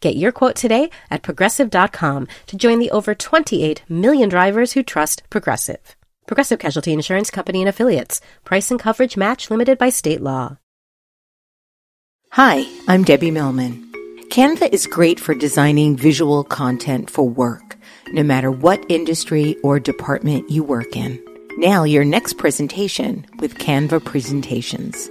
Get your quote today at progressive.com to join the over 28 million drivers who trust Progressive. Progressive Casualty Insurance Company and Affiliates. Price and coverage match limited by state law. Hi, I'm Debbie Millman. Canva is great for designing visual content for work, no matter what industry or department you work in. Now, your next presentation with Canva Presentations.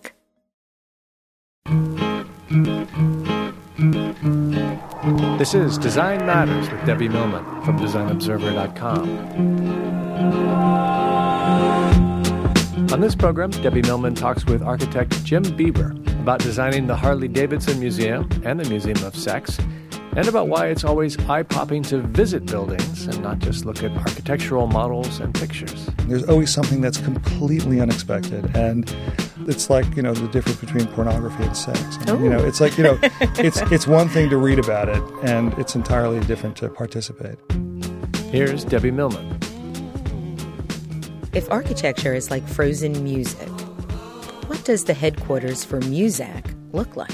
This is Design Matters with Debbie Millman from DesignObserver.com. On this program, Debbie Millman talks with architect Jim Biber about designing the Harley Davidson Museum and the Museum of Sex and about why it's always eye popping to visit buildings and not just look at architectural models and pictures. There's always something that's completely unexpected, and it's like you know the difference between pornography and sex. And, you know, it's like you know, it's it's one thing to read about it, and it's entirely different to participate. Here's Debbie Millman. If architecture is like frozen music, what does the headquarters for Muzak look like?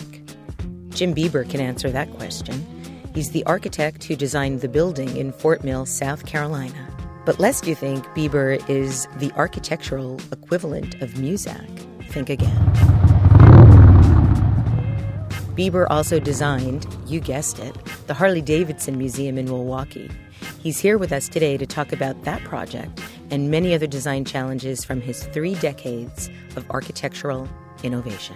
Jim Biber can answer that question. He's the architect who designed the building in Fort Mill, South Carolina. But lest you think Biber is the architectural equivalent of Muzak, think again. Biber also designed, you guessed it, the Harley Davidson Museum in Milwaukee. He's here with us today to talk about that project and many other design challenges from his three decades of architectural innovation.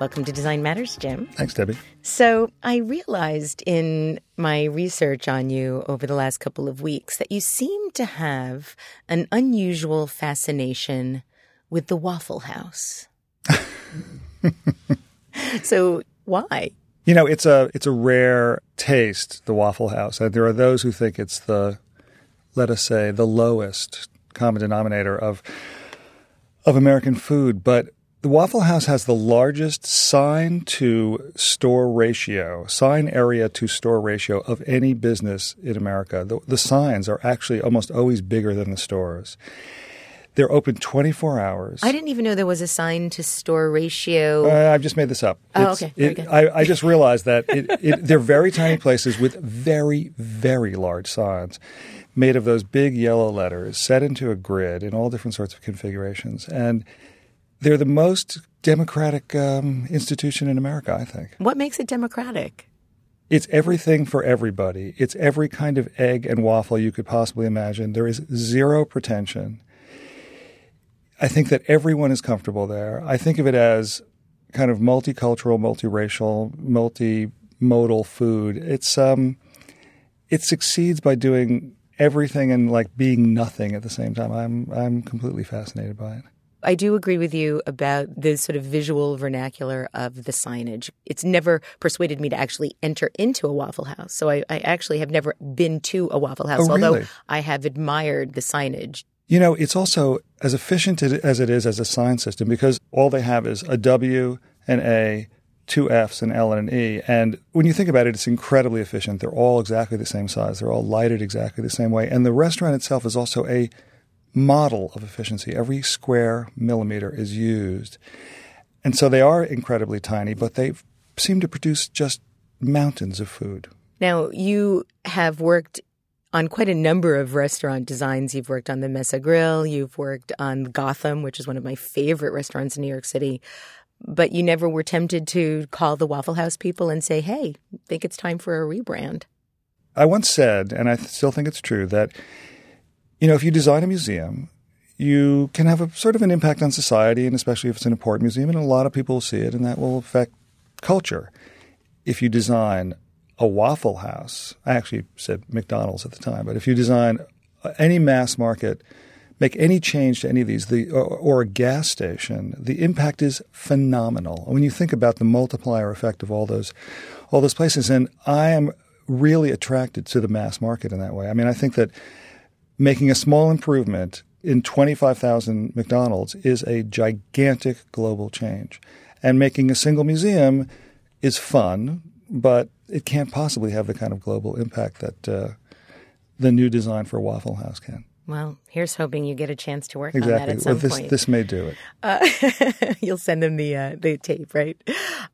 Welcome to Design Matters, Jim. Thanks, Debbie. So, I realized in my research on you over the last couple of weeks that you seem to have an unusual fascination with the Waffle House. so, why? You know, it's a it's a rare taste, the Waffle House. And there are those who think it's the let us say the lowest common denominator of of American food, but the Waffle House has the largest sign to store ratio, sign area to store ratio of any business in America. The, the, signs are actually almost always bigger than the stores. They're open 24 hours. I didn't even know there was a sign to store ratio. Uh, I've just made this up. Oh, it's, okay. It, I, I, just realized that it, it, they're very tiny places with very, very large signs made of those big yellow letters set into a grid in all different sorts of configurations. And they're the most democratic um, institution in America, I think. What makes it democratic? It's everything for everybody. It's every kind of egg and waffle you could possibly imagine. There is zero pretension. I think that everyone is comfortable there. I think of it as kind of multicultural, multiracial, multimodal food. It's um, it succeeds by doing everything and like being nothing at the same time. I'm I'm completely fascinated by it. I do agree with you about the sort of visual vernacular of the signage. It's never persuaded me to actually enter into a Waffle House. So I, I actually have never been to a Waffle House, oh, although? I have admired the signage. You know, it's also as efficient as it is as a sign system because all they have is a W, an A, two F's, an L, and an E. And when you think about it, it's incredibly efficient. They're all exactly the same size. They're all lighted exactly the same way. And the restaurant itself is also a model of efficiency. Every square millimeter is used. And so they are incredibly tiny, but they seem to produce just mountains of food. Now, you have worked on quite a number of restaurant designs. You've worked on the Mesa Grill, you've worked on Gotham, which is one of my favorite restaurants in New York City. But you never were tempted to call the Waffle House people and say, hey, I think it's time for a rebrand. I once said, and I still think it's true, that you know if you design a museum, you can have a sort of an impact on society, and especially if it's an important museum, and a lot of people will see it, and that will affect culture. If you design a Waffle House, I actually said McDonald's at the time, but if you design any mass market, make any change to any of these, the, or, or a gas station, the impact is phenomenal. When you think about the multiplier effect of all those, all those places, and I am really attracted to the mass market in that way. I mean, I think that making a small improvement in 25,000 McDonald's is a gigantic global change. And making a single museum is fun, but it can't possibly have the kind of global impact that uh, the new design for Waffle House can. Well, here's hoping you get a chance to work exactly. on that at some well, this, point. This may do it. Uh, you'll send them the uh, the tape, right?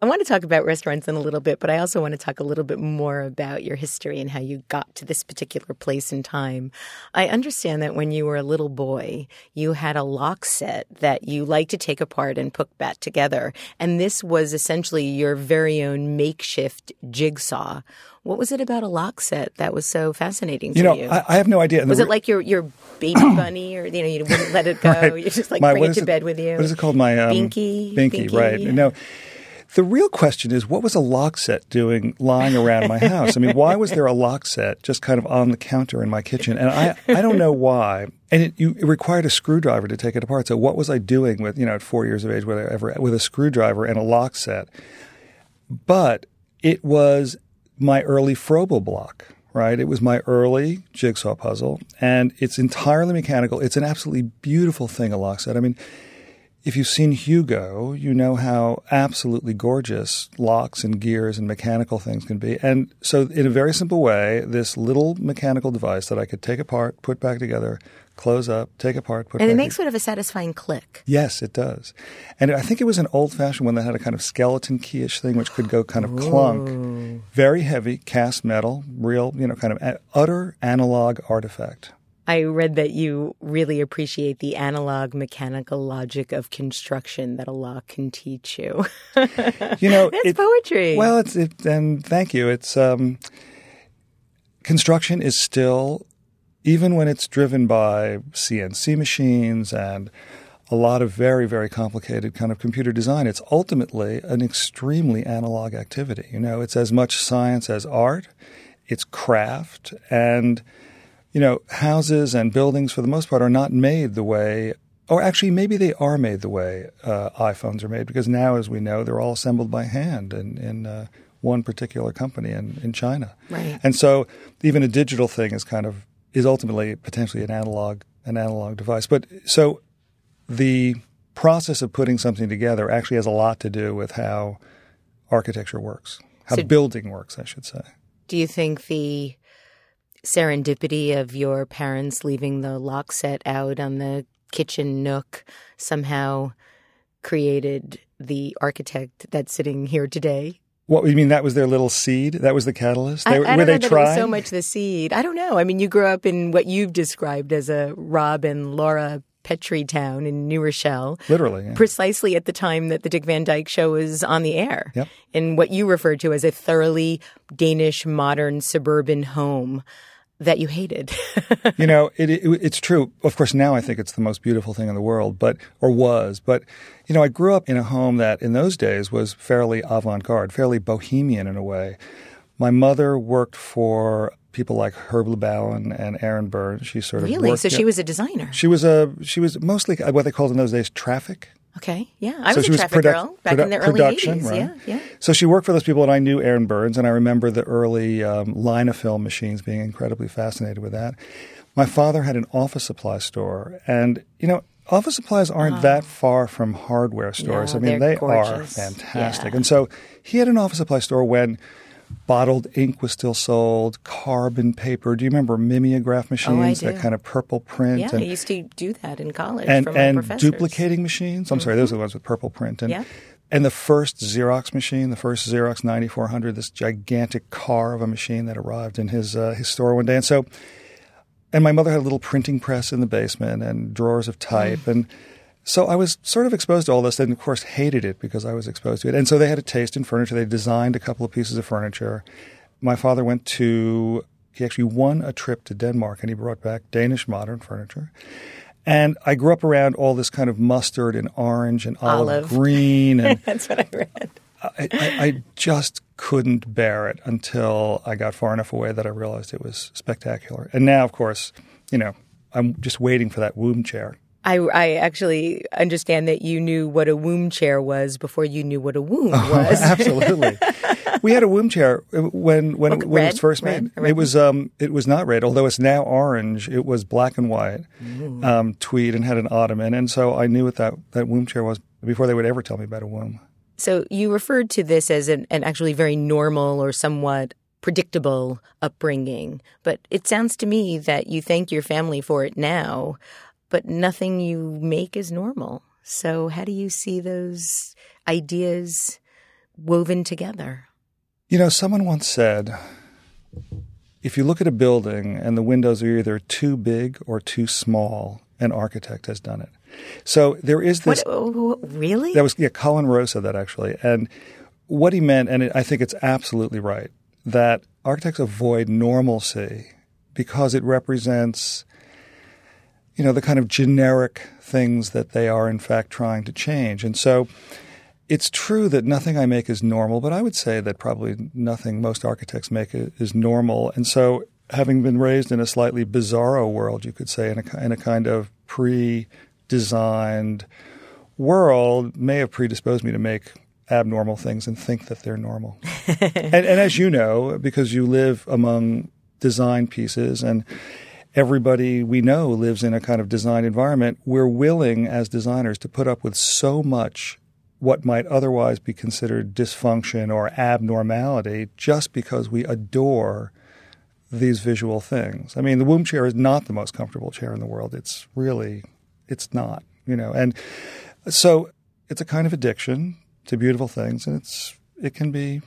I want to talk about restaurants in a little bit, but I also want to talk a little bit more about your history and how you got to this particular place in time. I understand that when you were a little boy, you had a lock set that you liked to take apart and put back together, and this was essentially your very own makeshift jigsaw. What was it about a lock set that was so fascinating to you? Know, you? I, I have no idea. was it like your your baby bunny, or you know, you wouldn't let it go? right. You just like My- bring it it to bed with you. What is it called? My um, Binky? Binky, Binky, right? yeah. No. The real question is, what was a lock set doing lying around my house? I mean, why was there a lock set just kind of on the counter in my kitchen? And I, I don't know why. And it, you, it required a screwdriver to take it apart. So what was I doing with, you know, at four years of age, whatever, with a screwdriver and a lock set? But it was my early Froebel block, right? It was my early jigsaw puzzle, and it's entirely mechanical. It's an absolutely beautiful thing, a lock. I mean, if you've seen Hugo, you know how absolutely gorgeous locks and gears and mechanical things can be. And so, in a very simple way, this little mechanical device that I could take apart, put back together, close up, take apart, put and back it makes together. sort of a satisfying click. Yes, it does. And I think it was an old fashioned one that had a kind of skeleton keyish thing which could go kind of clunk. Very heavy, cast metal, real, you know, kind of utter analog artifact. I read that you really appreciate the analog mechanical logic of construction that a lock can teach you. You know, That's it- poetry. Well, it's it, and thank you. It's um, construction is still, even when it's driven by CNC machines and a lot of very very complicated kind of computer design, it's ultimately an extremely analog activity. You know, it's as much science as art. It's craft and you know, houses and buildings for the most part are not made the way, or actually maybe they are made the way uh, iPhones are made because now, as we know, they're all assembled by hand in, in uh, one particular company in, in China. Right. And so even a digital thing is kind of is ultimately potentially an analog an analog device. But so the process of putting something together actually has a lot to do with how architecture works, how So- building works, I should say. Do you think the serendipity of your parents leaving the lock set out on the kitchen nook somehow created the architect that's sitting here today? What you mean? That was their little seed. That was the catalyst. They, I were don't they know that it was trying? so much the seed. I don't know. I mean, you grew up in what you've described as a Rob and Laura Petrie town in New Rochelle. Literally. yeah. precisely at the time that the Dick Van Dyke show was on the air. Yep. In what you referred to as a thoroughly Danish, modern, suburban home that you hated. you know, it, it, it's true. Of course, now I think it's the most beautiful thing in the world, but or was. But you know, I grew up in a home that in those days was fairly avant-garde, fairly bohemian in a way. My mother worked for people like Herb Lubalin and Aaron Burns. She sort of really? worked- So she was a designer. She was a she was mostly what they called in those days traffic. Okay. Yeah. I So was a was produ- girl back produ- in the early production, 80s. right? Yeah. Yeah. So she worked for those people, and I knew Aaron Burns, and I remember the early um, Linofilm machines, being incredibly fascinated with that. My father had an office supply store, and you know, office supplies aren't that far from hardware stores. No, I mean, they're are fantastic. Yeah. And so he had an office supply store when. Bottled ink was still sold, carbon paper. Do you remember mimeograph machines? Oh, That do. kind of purple print. Yeah. I used to do that in college and, and professors. Mm-hmm. duplicating machines. I'm sorry, those are the ones with purple print. And, Yeah. and the first Xerox machine, the first Xerox 9400, this gigantic car of a machine that arrived in his uh, his store one day. And so, and my mother had a little printing press in the basement and drawers of type. And so I was sort of exposed to all this and, of course, hated it because I was exposed to it. And so they had a taste in furniture. They designed a couple of pieces of furniture. My father went to He actually won a trip to Denmark and he brought back Danish modern furniture. And I grew up around all this kind of mustard and orange and olive, Olive. green. And That's what I read. I, I, I just couldn't bear it until I got far enough away that I realized it was spectacular. And now, of course, you know, I'm just waiting for that womb chair. I, I actually understand that you knew what a womb chair was before you knew what a womb was. Absolutely. we had a womb chair when when, Okay, it, when it was first Red? made. Red It was um it was not red, although it's now orange. It was black and white, um, tweed, and had an ottoman. And so I knew what that that womb chair was before they would ever tell me about a womb. So you referred to this as an, an actually very normal or somewhat predictable upbringing, but it sounds to me that you thank your family for it now, but nothing you make is normal. So how do you see those ideas woven together? You know, someone once said, if you look at a building and the windows are either too big or too small, an architect has done it. So there is this. What, oh, really? That was yeah, Colin Rowe said that actually, and what he meant, and it, I think it's absolutely right, that architects avoid normalcy because it represents, you know, the kind of generic things that they are in fact trying to change, and so. It's true that nothing I make is normal, but I would say that probably nothing most architects make is normal. And so, having been raised in a slightly bizarro world, you could say, in a, in a kind of pre designed world, may have predisposed me to make abnormal things and think that they're normal. and, and as you know, because you live among design pieces and everybody we know lives in a kind of design environment, we're willing as designers to put up with so much what might otherwise be considered dysfunction or abnormality just because we adore these visual things. I mean, the womb chair is not the most comfortable chair in the world. It's really, it's not, you know. And so it's a kind of addiction to beautiful things, and it's it can be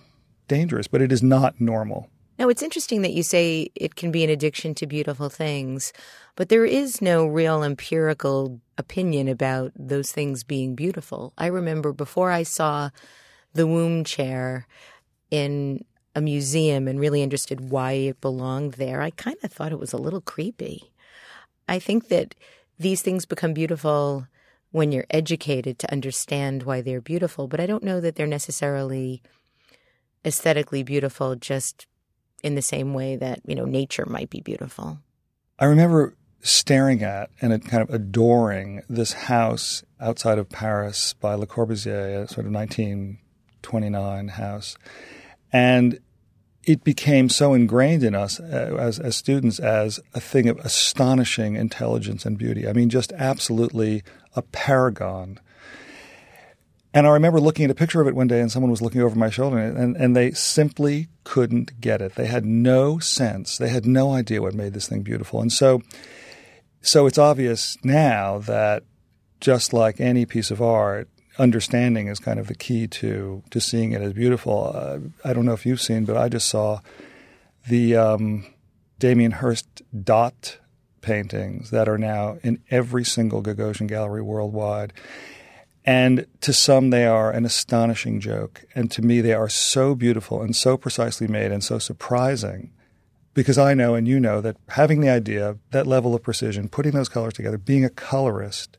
dangerous, but it is not normal. Now, it's interesting that you say it can be an addiction to beautiful things, but there is no real empirical opinion about those things being beautiful. I remember before I saw the womb chair in a museum and really understood why it belonged there, I kind of thought it was a little creepy. I think that these things become beautiful when you're educated to understand why they're beautiful, but I don't know that they're necessarily aesthetically beautiful just in the same way that, you know, nature might be beautiful. I remember staring at and kind of adoring this house outside of Paris by Le Corbusier, a sort of 1929 house. And it became so ingrained in us uh, as, as students as a thing of astonishing intelligence and beauty. I mean, just absolutely a paragon. And I remember looking at a picture of it one day, and someone was looking over my shoulder, and, and they simply couldn't get it. They had no sense. They had no idea what made this thing beautiful. And so, so it's obvious now that just like any piece of art, understanding is kind of the key to to seeing it as beautiful. Uh, I don't know if you've seen, but I just saw the um, Damien Hirst dot paintings that are now in every single Gagosian gallery worldwide. And to some, they are an astonishing joke. And to me, they are so beautiful and so precisely made and so surprising because I know and you know that having the idea, that level of precision, putting those colors together, being a colorist,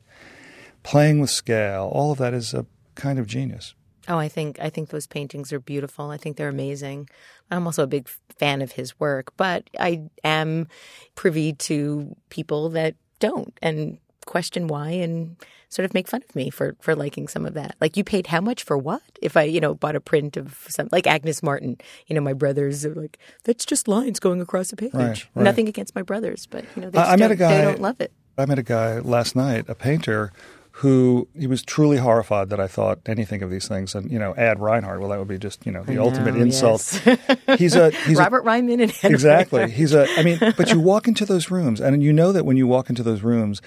playing with scale, all of that is a kind of genius. Oh, I think I think those paintings are beautiful. I think they're amazing. I'm also a big fan of his work, but I am privy to people that don't and question why and sort of make fun of me for for liking some of that. Like you paid how much for what? If I, you know, bought a print of some like Agnes Martin, you know, my brothers are like, that's just lines going across a page. Right, right. Nothing against my brothers, but you know, they, I- just I met don't, a guy- they don't love it. I met a guy last night, a painter, who he was truly horrified that I thought anything of these things. And you know, Ad Reinhardt. Well, that would be just you know the ultimate insult. yes. He's a he's a, Robert Ryman and Henry exactly. Reinhardt. He's a. I mean, but you walk into those rooms, and you know that when you walk into those rooms,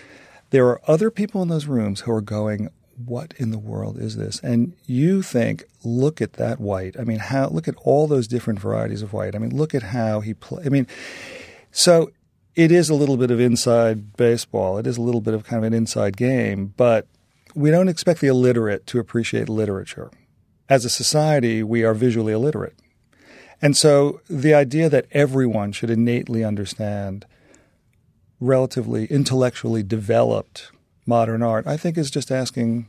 there are other people in those rooms who are going, "What in the world is this?" And you think, "Look at that white. I mean, how? Look at all those different varieties of white. I mean, look at how he play. I mean, so." It is a little bit of inside baseball. It is a little bit of kind of an inside game, but we don't expect the illiterate to appreciate literature. As a society, we are visually illiterate. And so the idea that everyone should innately understand relatively intellectually developed modern art, I think is just asking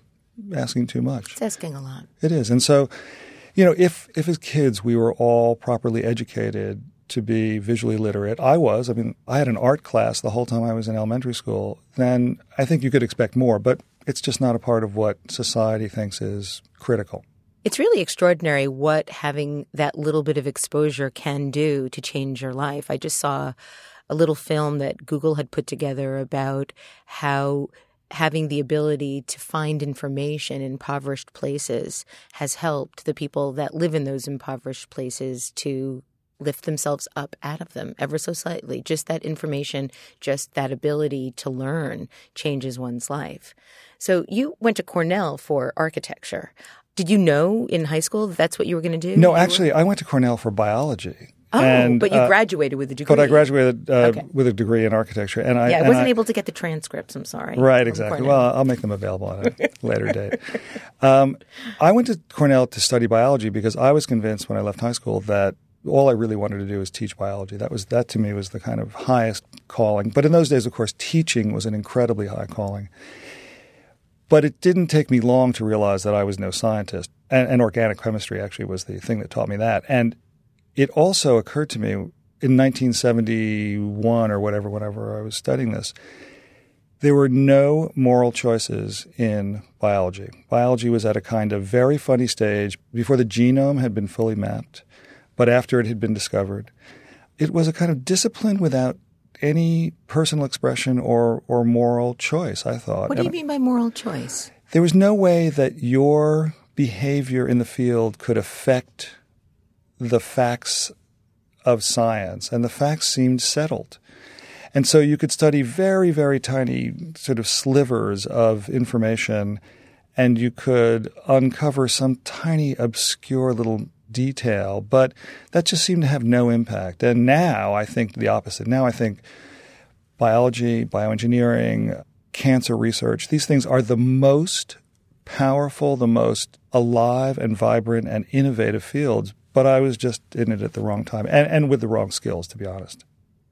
asking too much. It's asking a lot. It is. And so, you know, if if as kids we were all properly educated to be visually literate, I was. I mean, I had an art class the whole time I was in elementary school. Then I think you could expect more, but it's just not a part of what society thinks is critical. It's really extraordinary what having that little bit of exposure can do to change your life. I just saw a little film that Google had put together about how having the ability to find information in impoverished places has helped the people that live in those impoverished places to lift themselves up out of them ever so slightly. Just that information, just that ability to learn changes one's life. So you went to Cornell for architecture. Did you know in high school that that's what you were going to do? No, actually, I went to Cornell for biology. Oh, and, but you uh, graduated with a degree. But I graduated uh, Okay. with a degree in architecture, and I Yeah, I wasn't I- able to get the transcripts. I'm sorry. Right, exactly. Well, I'll make them available on a later date. Um, I went to Cornell to study biology because I was convinced when I left high school that all I really wanted to do was teach biology. That was that to me was the kind of highest calling. But in those days, of course, teaching was an incredibly high calling. But it didn't take me long to realize that I was no scientist, and, and organic chemistry actually was the thing that taught me that. And it also occurred to me in 1971 or whatever, whenever I was studying this, there were no moral choices in biology. Biology was at a kind of very funny stage before the genome had been fully mapped, but after it had been discovered. It was a kind of discipline without any personal expression or, or moral choice, I thought. What do you mean by moral choice? there was no way that your behavior in the field could affect the facts of science, and the facts seemed settled. And so you could study very, very tiny sort of slivers of information, and you could uncover some tiny, obscure little detail, but that just seemed to have no impact. And now I think the opposite. Now I think biology, bioengineering, cancer research, these things are the most powerful, the most alive and vibrant and innovative fields. But I was just in it at the wrong time and, and with the wrong skills, to be honest.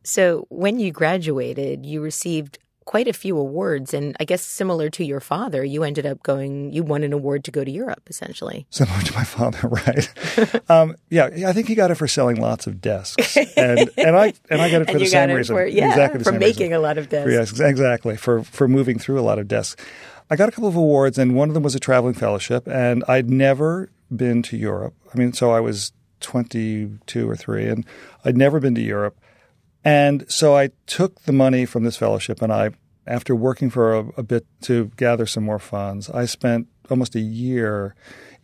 So when you graduated, you received quite a few awards, and I guess similar to your father, you ended up going. You won an award to go to Europe, essentially. Similar to my father, right? um, yeah, I think he got it for selling lots of desks, and and I and I got it for the same reason. for yeah, exactly the for same making reason. a lot of desks. Yes, exactly. For for moving through a lot of desks. I got a couple of awards, and one of them was a traveling fellowship, and I'd never been to Europe. I mean, so I was 22 or 3, and I'd never been to Europe. And so I took the money from this fellowship, and I, after working for a, a bit to gather some more funds, I spent almost a year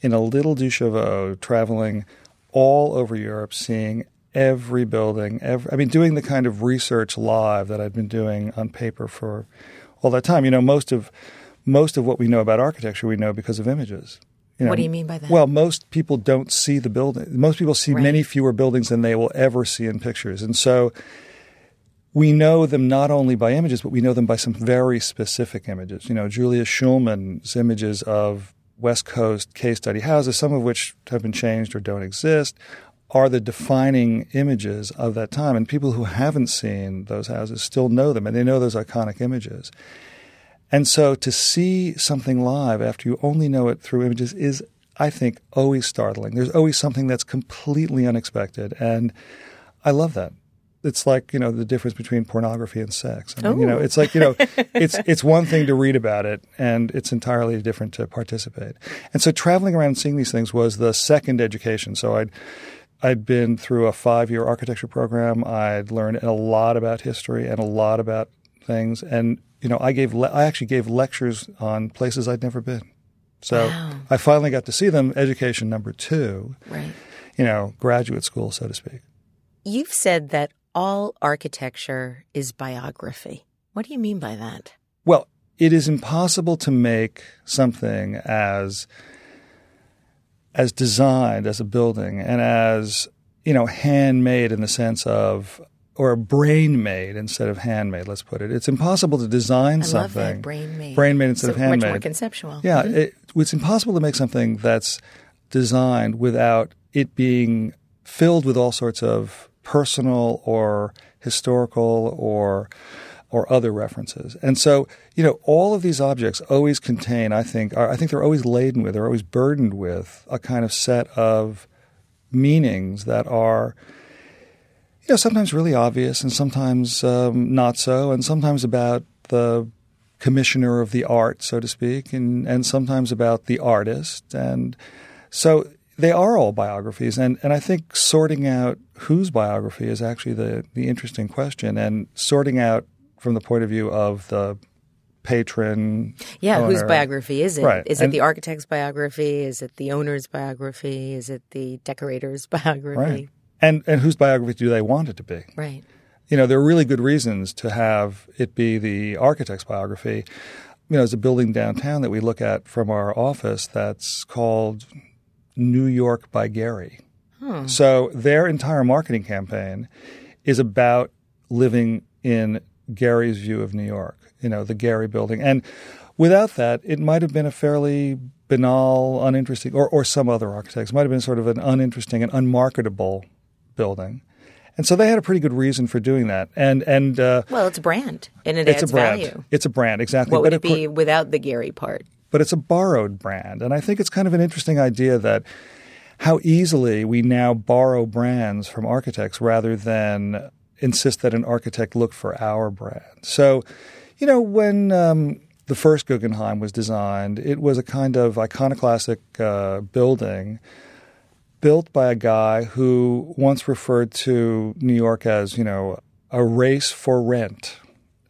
in a little Deux Chevaux traveling all over Europe, seeing every building. Every, I mean, doing the kind of research live that I'd been doing on paper for all that time. You know, most of most of what we know about architecture we know because of images. You know, What do you mean by that? Well, most people don't see the building. Most people see Right. many fewer buildings than they will ever see in pictures, and so we know them not only by images, but we know them by some very specific images. You know, Julius Shulman's images of West Coast case study houses, some of which have been changed or don't exist, are the defining images of that time. And people who haven't seen those houses still know them, and they know those iconic images. And so to see something live after you only know it through images is, I think, always startling. There's always something that's completely unexpected. And I love that. It's like, you know, the difference between pornography and sex. I mean, you know, Oh. it's like, you know, oh. it's it's one thing to read about it and it's entirely different to participate. And so traveling around and seeing these things was the second education. So I'd I'd been through a five year architecture program. I'd learned a lot about history and a lot about things. And you know, I gave le- I actually gave lectures on places I'd never been. So Wow. I finally got to see them. Education number two, Right. you know, graduate school, so to speak. You've said that all architecture is biography. What do you mean by that? Well, it is impossible to make something as as designed as a building and as you know handmade in the sense of or a brain made instead of handmade. Let's put it. It's impossible to design I something love that brain made. brain made instead so of handmade. Much more conceptual. Yeah, Mhm. it, it's impossible to make something that's designed without it being filled with all sorts of personal or historical or or other references. And so, you know, all of these objects always contain, I think, are, I think they're always laden with, they're always burdened with a kind of set of meanings that are, you know, sometimes really obvious and sometimes um, not so, and sometimes about the commissioner of the art, so to speak, and, and sometimes about the artist. And so they are all biographies. And, and I think sorting out whose biography is actually the, the interesting question and sorting out from the point of view of the patron. Yeah, owner. whose biography is it? Right. Is it And- the architect's biography? Is it the owner's biography? Is it the decorator's biography? Right. And, and whose biography do they want it to be? Right. you know, there are really good reasons to have it be the architect's biography. You know, there's a building downtown that we look at from our office that's called New York by Gehry. So their entire marketing campaign is about living in Gehry's view of New York, you know, the Gehry building. And without that, it might have been a fairly banal, uninteresting, or, or some other architects, might have been sort of an uninteresting and unmarketable building. And so they had a pretty good reason for doing that. And and uh, Well, it's a brand, and it it's adds a brand. value. It's a brand, exactly. What would but it be without the Gehry part? but it's a borrowed brand. And I think it's kind of an interesting idea that how easily we now borrow brands from architects rather than insist that an architect look for our brand. So, you know, when um, the first Guggenheim was designed, it was a kind of iconoclastic uh, building built by a guy who once referred to New York as, you know, a race for rent.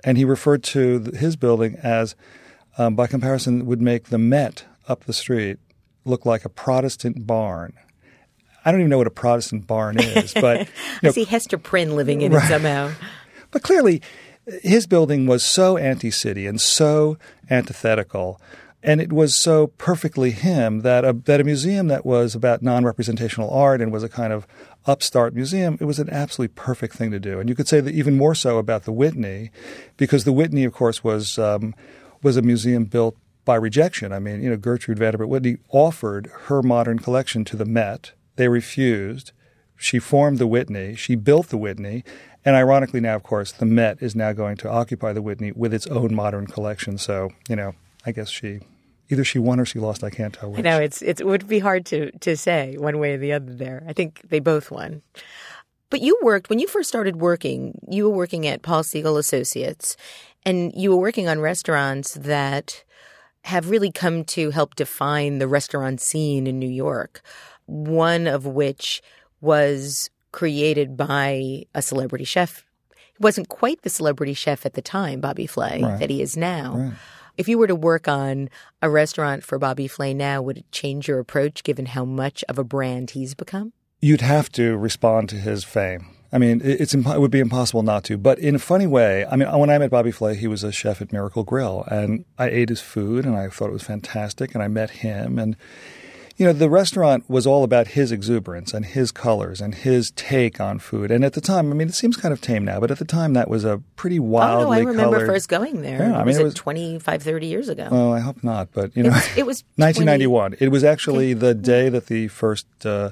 And he referred to his building as, um, by comparison, would make the Met up the street look like a Protestant barn. I don't even know what a Protestant barn is, but you I see Hester Prynne living in it somehow. but clearly, his building was so anti city and so antithetical. And it was so perfectly him that a, that a museum that was about non representational art and was a kind of upstart museum, it was an absolutely perfect thing to do. And you could say that even more so about the Whitney, because the Whitney, of course, was, um, was a museum built by rejection. I mean, you know, Gertrude Vanderbilt Whitney offered her modern collection to the Met. They refused. She formed the Whitney. She built the Whitney. And ironically, now, of course, the Met is now going to occupy the Whitney with its own modern collection. So, you know, I guess she either she won or she lost. I can't tell which. I know it's, it's it would be hard to to say one way or the other. There, I think they both won. But you worked when you first started working. You were working at Paul Siegel Associates, and you were working on restaurants that have really come to help define the restaurant scene in New York. One of which was created by a celebrity chef. He wasn't quite the celebrity chef at the time, Bobby Flay, Right. that he is now. Right. If you were to work on a restaurant for Bobby Flay now, would it change your approach given how much of a brand he's become? You'd have to respond to his fame. I mean, it- it's it would be impossible not to. But in a funny way, I mean, when I met Bobby Flay, he was a chef at Miracle Grill, and I ate his food, and I thought it was fantastic, and I met him, and you know, the restaurant was all about his exuberance and his colors and his take on food. And at the time, I mean, it seems kind of tame now, but at the time, that was a pretty wildly oh, no, I remember colored. first going there. Yeah, I mean, was it was- 25, 30 years ago? Well, I hope not, but you know, was- it was 1991. It was actually the day that the first uh,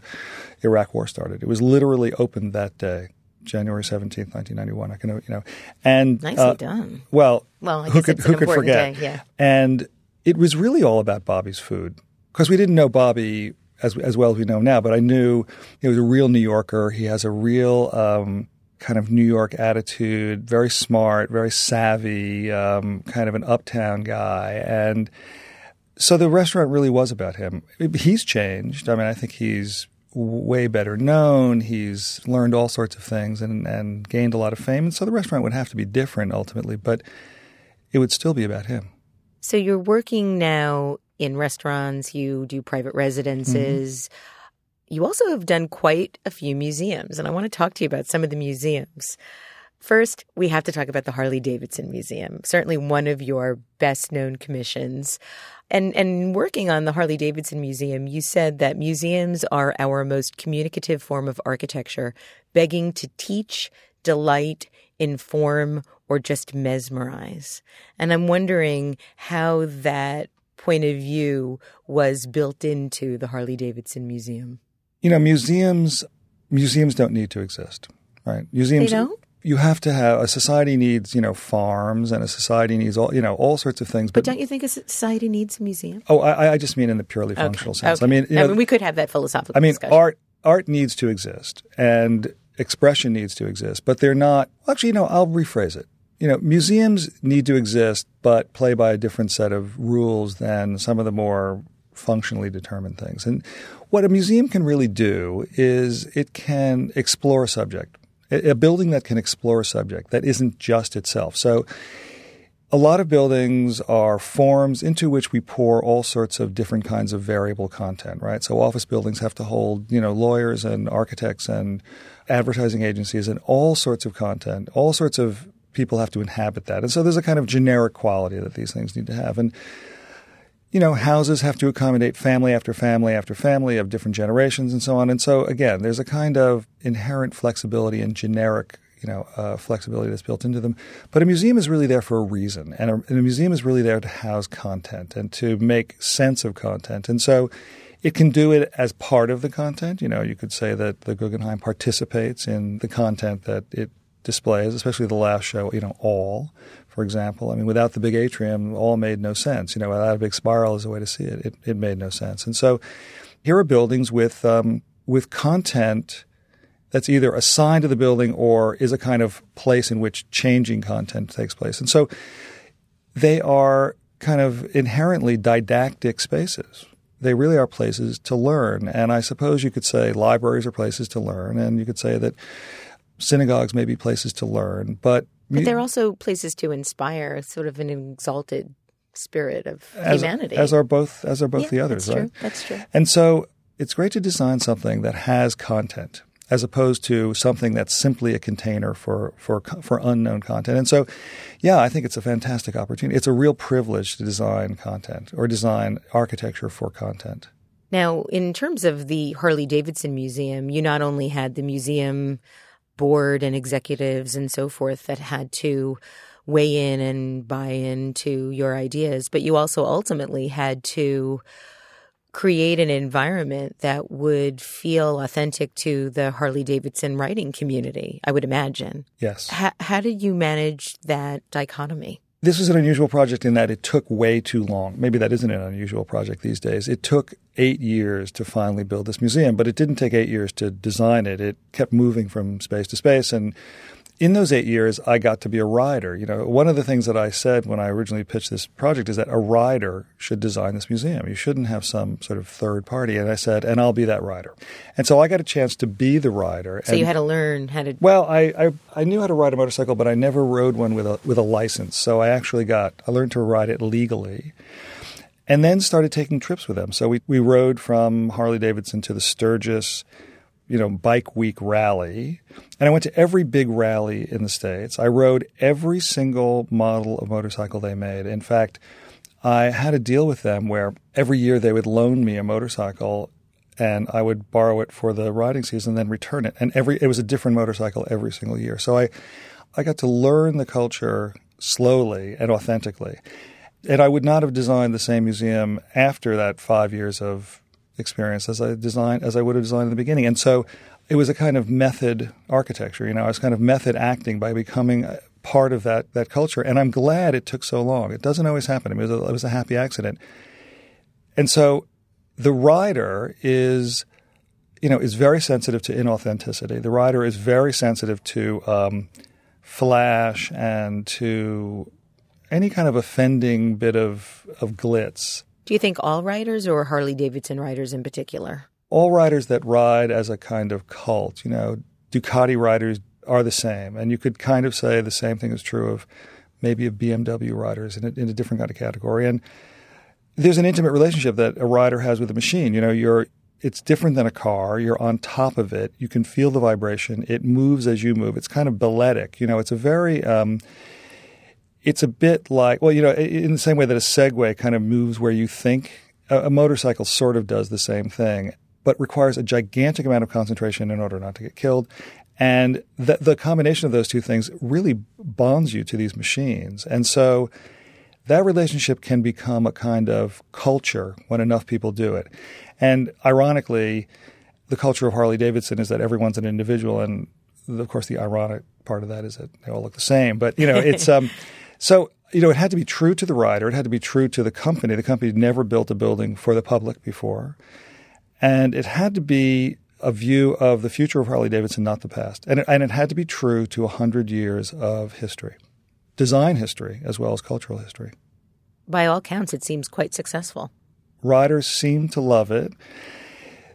Iraq War started. It was literally opened that day, January 17th, 1991. I can, you know, and Nicely uh, done. Well, Well, I who could it's an who could important forget? day, yeah. And it was really all about Bobby's food because we didn't know Bobby as as well as we know now, but I knew he was a real New Yorker. He has a real um, kind of New York attitude, very smart, very savvy, um, kind of an uptown guy, and so the restaurant really was about him. He's changed. I mean, I think he's way better known. He's learned all sorts of things and, and gained a lot of fame. And so the restaurant would have to be different ultimately, but it would still be about him. So you're working now in restaurants, you do private mm-hmm. residences. You also have done quite a few museums, and I want to talk to you about some of the museums. First, we have to talk about the Harley Davidson Museum, certainly one of your best known commissions. And and working on the Harley Davidson Museum, you said that museums are our most communicative form of architecture, begging to teach, delight, inform, or just mesmerize. And I'm wondering how that point of view was built into the Harley Davidson Museum. You know, museums museums don't need to exist, right? Museums They don't? You have to have a society needs, you know, farms and a society needs all, you know, all sorts of things. But don't you think a society needs a museum? Oh, I, I just mean in the purely functional sense. I mean, you know, we could have that philosophical I mean, discussion. art art needs to exist and expression needs to exist, but they're not. Well, actually, you know, I'll rephrase it. You know, museums need to exist, but play by a different set of rules than some of the more functionally determined things. And what a museum can really do is it can explore a subject, a building that can explore a subject that isn't just itself. So a lot of buildings are forms into which we pour all sorts of different kinds of variable content, right? So office buildings have to hold, you know, lawyers and architects and advertising agencies and all sorts of content, all sorts of people have to inhabit that. And so there's a kind of generic quality that these things need to have. And you know, houses have to accommodate family after family after family of different generations and so on. And so again, there's a kind of inherent flexibility and generic, you know, uh, flexibility that's built into them. But a museum is really there for a reason, and a, and a museum is really there to house content and to make sense of content. And so. It can do it as part of the content. You know, you could say that the Guggenheim participates in the content that it displays, especially the last show, you know, all, for example. I mean, without the big atrium, all made no sense. You know, without a big spiral as a way to see it, it, it made no sense. And so here are buildings with, um, with content that's either assigned to the building or is a kind of place in which changing content takes place. And so they are kind of inherently didactic spaces. They really are places to learn. And I suppose you could say libraries are places to learn, and you could say that synagogues may be places to learn, but But they're also places to inspire sort of an exalted spirit of as, humanity. as are both as are both Yeah, the others, that's right? True. That's true. And so it's great to design something that has content as opposed to something that's simply a container for for for unknown content. And so, yeah, I think it's a fantastic opportunity. It's a real privilege to design content or design architecture for content. Now, in terms of the Harley Davidson Museum, you not only had the museum board and executives and so forth that had to weigh in and buy into your ideas, but you also ultimately had to create an environment that would feel authentic to the Harley Davidson writing community, I would imagine. Yes. How, how did you manage that dichotomy? This was an unusual project in that it took way too long. Maybe that isn't an unusual project these days. It took eight years to finally build this museum, but it didn't take eight years to design it. It kept moving from space to space. And in those eight years, I got to be a rider. You know, one of the things that I said when I originally pitched this project is that a rider should design this museum. You shouldn't have some sort of third party. And I said, and I'll be that rider. And so I got a chance to be the rider. So and, you had to learn how to. well, I, I I knew how to ride a motorcycle, but I never rode one with a with a license. So I actually got I learned to ride it legally, and then started taking trips with them. So we we rode from Harley Davidson to the Sturgis, you know, Bike Week rally, and I went to every big rally in the states. I rode every single model of motorcycle they made. In fact. I had a deal with them where every year they would loan me a motorcycle and I would borrow it for the riding season, then return it. And every it was a different motorcycle every single year. So I I got to learn the culture slowly and authentically. And I would not have designed the same museum after that five years of experience as I designed as I would have designed in the beginning. And so it was a kind of method architecture. You know, I was kind of method acting by becoming part of that that culture. And I'm glad it took so long. It doesn't always happen. I mean, it was a, it was a happy accident. And so the rider is, you know, is very sensitive to inauthenticity. The rider is very sensitive to um, flash and to any kind of offending bit of, of glitz. Do you think all riders or Harley Davidson riders in particular? All riders that ride as a kind of cult, you know, Ducati riders are the same. And you could kind of say the same thing is true of maybe of BMW riders in a, in a different kind of category. And there's an intimate relationship that a rider has with a machine. You know, you're it's different than a car. You're on top of it. You can feel the vibration. It moves as you move. It's kind of balletic. You know, it's a very um, it's a bit like well, you know, in the same way that a Segway kind of moves where you think a, a motorcycle sort of does the same thing, but requires a gigantic amount of concentration in order not to get killed. And the, the combination of those two things really bonds you to these machines. And so that relationship can become a kind of culture when enough people do it. And ironically, the culture of Harley Davidson is that everyone's an individual, and of course, the ironic part of that is that they all look the same. But you know, it's um, so you know, it had to be true to the rider. It had to be true to the company. The company had never built a building for the public before, and it had to be a view of the future of Harley Davidson, not the past. And it, and it had to be true to 100 years of history, design history, as well as cultural history. By all counts, it seems quite successful. Riders seem to love it.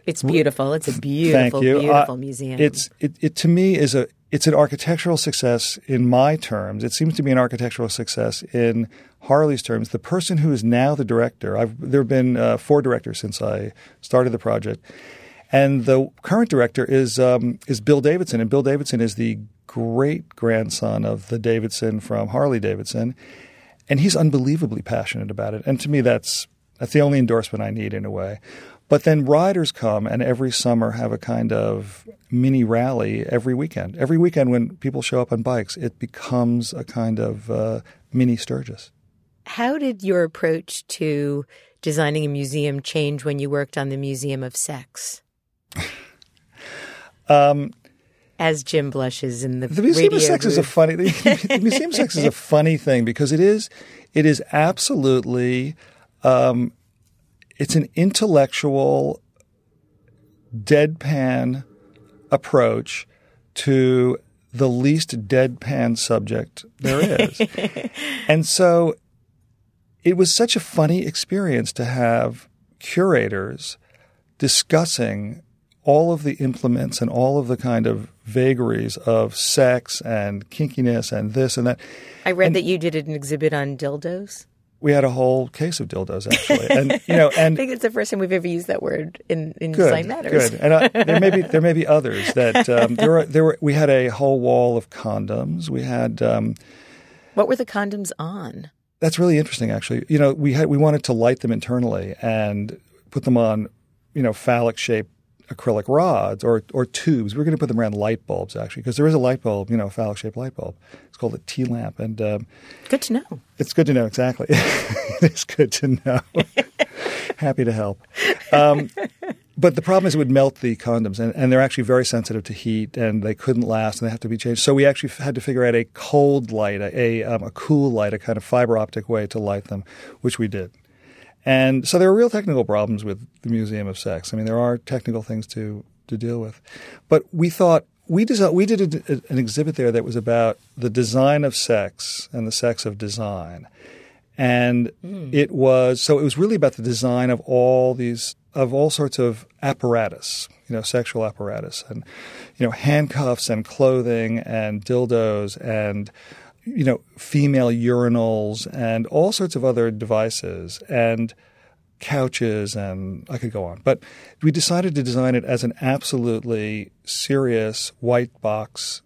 It's beautiful. It's a beautiful, beautiful uh, museum. It's it, it to me is a it's an architectural success in my terms. It seems to be an architectural success in Harley's terms. The person who is now the director, I've, there have been uh, four directors since I started the project, and the current director is um, is Bill Davidson, and Bill Davidson is the great grandson of the Davidson from Harley Davidson, and he's unbelievably passionate about it. And to me, that's that's the only endorsement I need in a way. But then riders come and every summer have a kind of mini rally every weekend. Every weekend when people show up on bikes, it becomes a kind of uh, mini Sturgis. How did your approach to designing a museum change when you worked on the Museum of Sex? um, As Jim blushes in the the Museum of Sex is a funny. The, the Museum of Sex is a funny thing because it is it is absolutely um, it's an intellectual, deadpan approach to the least deadpan subject there is. and so it was such a funny experience to have curators discussing all of the implements and all of the kind of vagaries of sex and kinkiness and this and that. I read and, that you did an exhibit on dildos we had a whole case of dildos actually, and you know, and I think it's the first time we've ever used that word in, in good, design matters. Good, and uh, there may be there may be others that um, there were there were we had a whole wall of condoms. We had um, what were the condoms on? That's really interesting, actually. You know, we had we wanted to light them internally and put them on, you know, phallic shaped acrylic rods or or tubes. We are going to put them around light bulbs actually, because there is a light bulb, you know, a phallic shaped light bulb. It's called a T lamp, and um, good to know. It's good to know exactly. it's good to know. Happy to help. Um, but the problem is it would melt the condoms, and, and, they're actually very sensitive to heat, and they couldn't last, and they have to be changed. So we actually had to figure out a cold light, a a, um, a cool light, a kind of fiber optic way to light them, which we did. And so there are real technical problems with the Museum of Sex. I mean, there are technical things to to deal with, but we thought we desi- we did a, a, an exhibit there that was about the design of sex and the sex of design, and mm. it was so it was really about the design of all these of all sorts of apparatus, you know, sexual apparatus, and you know, handcuffs and clothing and dildos and you know, female urinals and all sorts of other devices and couches and I could go on. But we decided to design it as an absolutely serious white box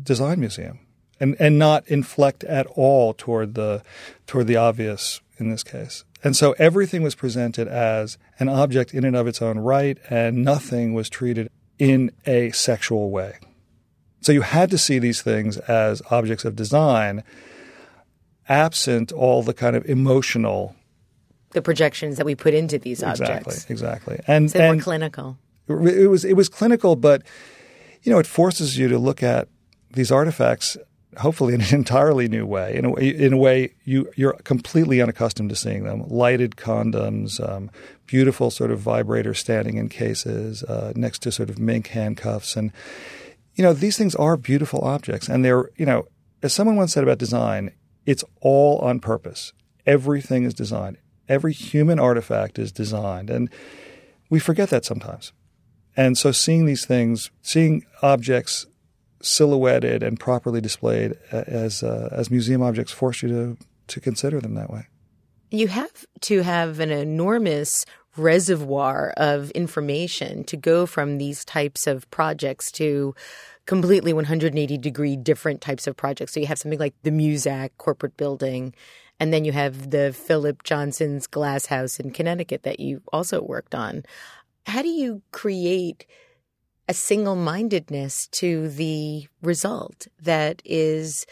design museum and, and not inflect at all toward the toward the obvious in this case. And so everything was presented as an object in and of its own right and nothing was treated in a sexual way. So you had to see these things as objects of design, absent all the kind of emotional. The projections that we put into these objects. Exactly, And so and more clinical. It was it was clinical, but you know it forces you to look at these artifacts hopefully in an entirely new way. In a way, in a way you you're completely unaccustomed to seeing them. Lighted condoms, um, beautiful sort of vibrators standing in cases uh, next to sort of mink handcuffs, and you know, these things are beautiful objects. And they're, you know, as someone once said about design, it's all on purpose. Everything is designed. Every human artifact is designed. And we forget that sometimes. And so seeing these things, seeing objects silhouetted and properly displayed as, uh, as museum objects force you to, to consider them that way. You have to have an enormous reservoir of information to go from these types of projects to completely 180 degree different types of projects. So you have something like the Muzak corporate building, and then you have the Philip Johnson's glass house in Connecticut that you also worked on. How do you create a single mindedness to the result that is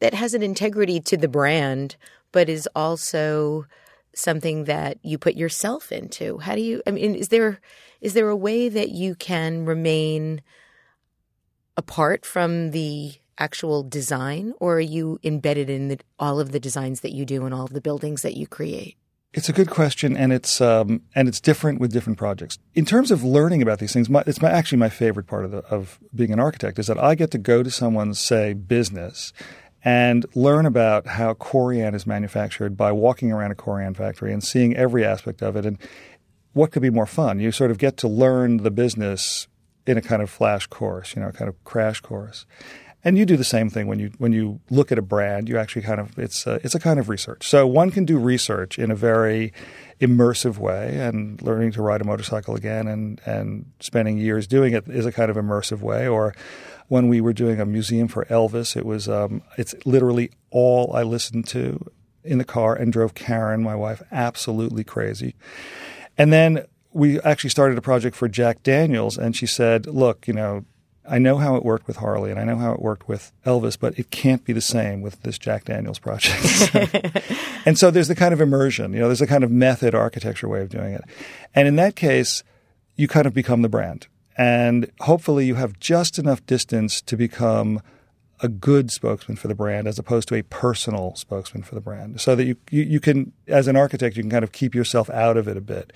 that has an integrity to the brand, but is also something that you put yourself into? How do you? I mean, is there is there a way that you can remain apart from the actual design, or are you embedded in the, all of the designs that you do and all of the buildings that you create? It's a good question, and it's um, and it's different with different projects. In terms of learning about these things, my, it's my, actually my favorite part of, the, of being an architect is that I get to go to someone's say business and learn about how corian is manufactured by walking around a corian factory and seeing every aspect of it. And what could be more fun? You sort of get to learn the business in a kind of flash course, you know, kind of crash course. And you do the same thing when you when you look at a brand. You actually kind of it's a, it's a kind of research. So one can do research in a very immersive way, and learning to ride a motorcycle again and and spending years doing it is a kind of immersive way. Or when we were doing a museum for Elvis, it was um, it's literally all I listened to in the car and drove Karen, my wife, absolutely crazy. And then we actually started a project for Jack Daniels, and she said, "Look, you know." I know how it worked with Harley and I know how it worked with Elvis, but it can't be the same with this Jack Daniels project. and so there's the kind of immersion, you know, there's a kind of method architecture way of doing it. And in that case, you kind of become the brand. And hopefully you have just enough distance to become a good spokesman for the brand as opposed to a personal spokesman for the brand so that you, you, you can, as an architect, you can kind of keep yourself out of it a bit.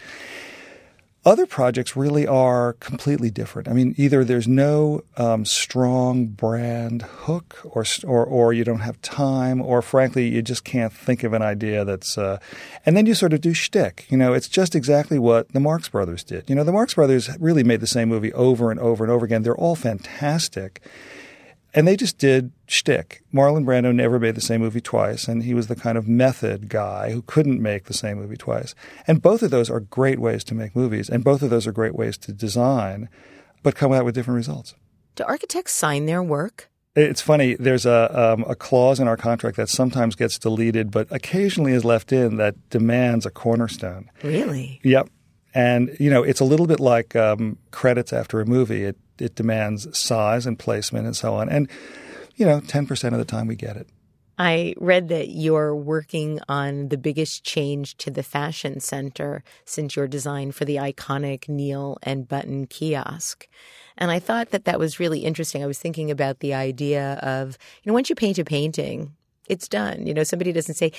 Other projects really are completely different. I mean, either there's no um, strong brand hook, or, or or you don't have time, or frankly, you just can't think of an idea that's. Uh, and then you sort of do shtick. You know, it's just exactly what the Marx Brothers did. You know, the Marx Brothers really made the same movie over and over and over again. They're all fantastic, and they just did shtick. Marlon Brando never made the same movie twice, and he was the kind of method guy who couldn't make the same movie twice. And both of those are great ways to make movies, and both of those are great ways to design, but come out with different results. Do architects sign their work? It's funny. There's a um, a clause in our contract that sometimes gets deleted, but occasionally is left in that demands a cornerstone. Really? Yep. And you know, it's a little bit like um, credits after a movie. It it demands size and placement and so on. And, you know, 10% of the time we get it. I read that you're working on the biggest change to the fashion center since your design for the iconic Needle and Button kiosk. And I thought that that was really interesting. I was thinking about the idea of, you know, once you paint a painting, it's done. You know, somebody doesn't say,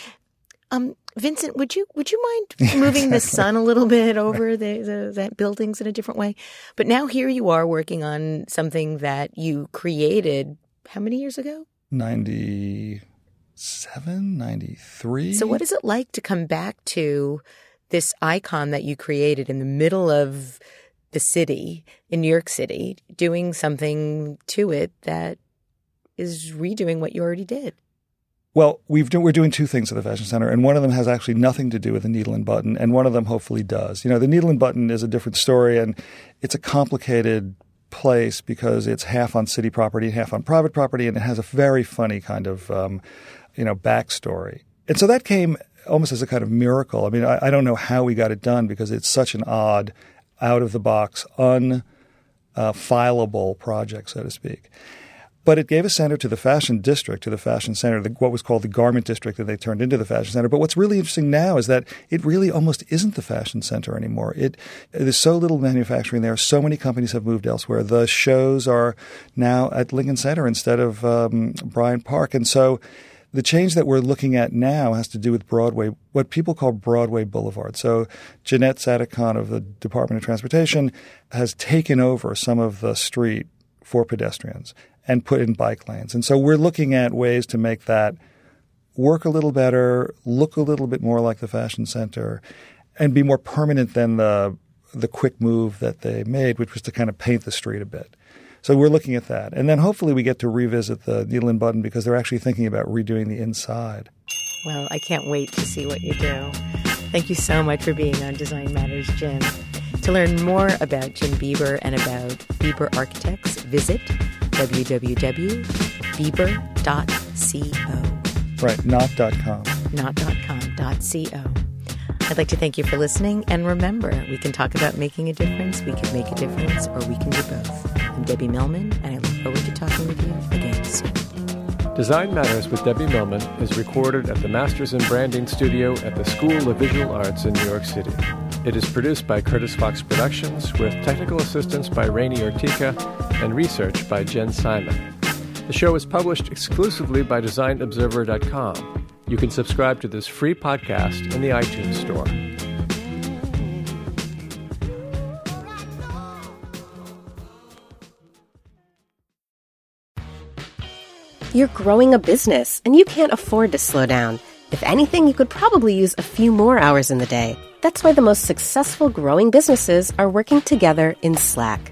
um, Vincent, would you would you mind moving the sun a little bit over the, the that buildings in a different way? But now here you are working on something that you created how many years ago? 97, 93. So what is it like to come back to this icon that you created in the middle of the city in New York City, doing something to it that is redoing what you already did? Well, we are doing two things at the Fashion Center, and one of them has actually nothing to do with the needle and button, and one of them hopefully does. You know, the needle and button is a different story, and it's a complicated place because it's half on city property, and half on private property, and it has a very funny kind of, um, you know, backstory. And so that came almost as a kind of miracle. I mean, I, I don't know how we got it done because it's such an odd, out of the box, unfileable uh, project, so to speak. But it gave a center to the fashion district, to the fashion center, the, what was called the garment district that they turned into the fashion center. But what's really interesting now is that it really almost isn't the fashion center anymore. It there's so little manufacturing there. So many companies have moved elsewhere. The shows are now at Lincoln Center instead of um, Bryant Park, and so. The change that we're looking at now has to do with Broadway, what people call Broadway Boulevard. So Janette Sadik-Khan of the Department of Transportation has taken over some of the street for pedestrians and put in bike lanes. And so we're looking at ways to make that work a little better, look a little bit more like the fashion center, and be more permanent than the the quick move that they made, which was to kind of paint the street a bit. So we're looking at that. And then hopefully we get to revisit the needle and button because they're actually thinking about redoing the inside. Well, I can't wait to see what you do. Thank you so much for being on Design Matters, Jim. To learn more about Jim Biber and about Biber Architects, visit www.biber.co. Right, not .com. Not .com, .co. I'd like to thank you for listening, and remember, we can talk about making a difference, we can make a difference, or we can do both. I'm Debbie Millman, and I look forward to talking with you again soon. Design Matters with Debbie Millman is recorded at the Masters in Branding Studio at the School of Visual Arts in New York City. It is produced by Curtis Fox Productions with technical assistance by Rainey Ortica and research by Jen Simon. The show is published exclusively by DesignObserver.com. You can subscribe to this free podcast in the iTunes Store. You're growing a business and you can't afford to slow down. If anything, you could probably use a few more hours in the day. That's why the most successful growing businesses are working together in Slack.